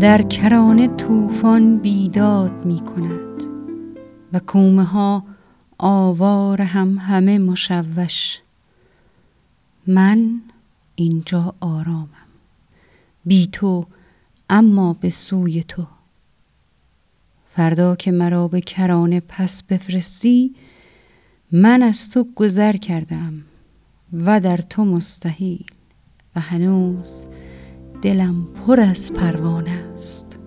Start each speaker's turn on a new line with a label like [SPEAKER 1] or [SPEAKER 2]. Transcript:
[SPEAKER 1] در کرانه طوفان بیداد می کند و کومه ها آوار هم همه مشوش. من اینجا آرامم. بی تو اما به سوی تو. فردا که مرا به کرانه پس بفرستی من از تو گذر کردم و در تو مستحیل و هنوز دلم پر از پروانه است.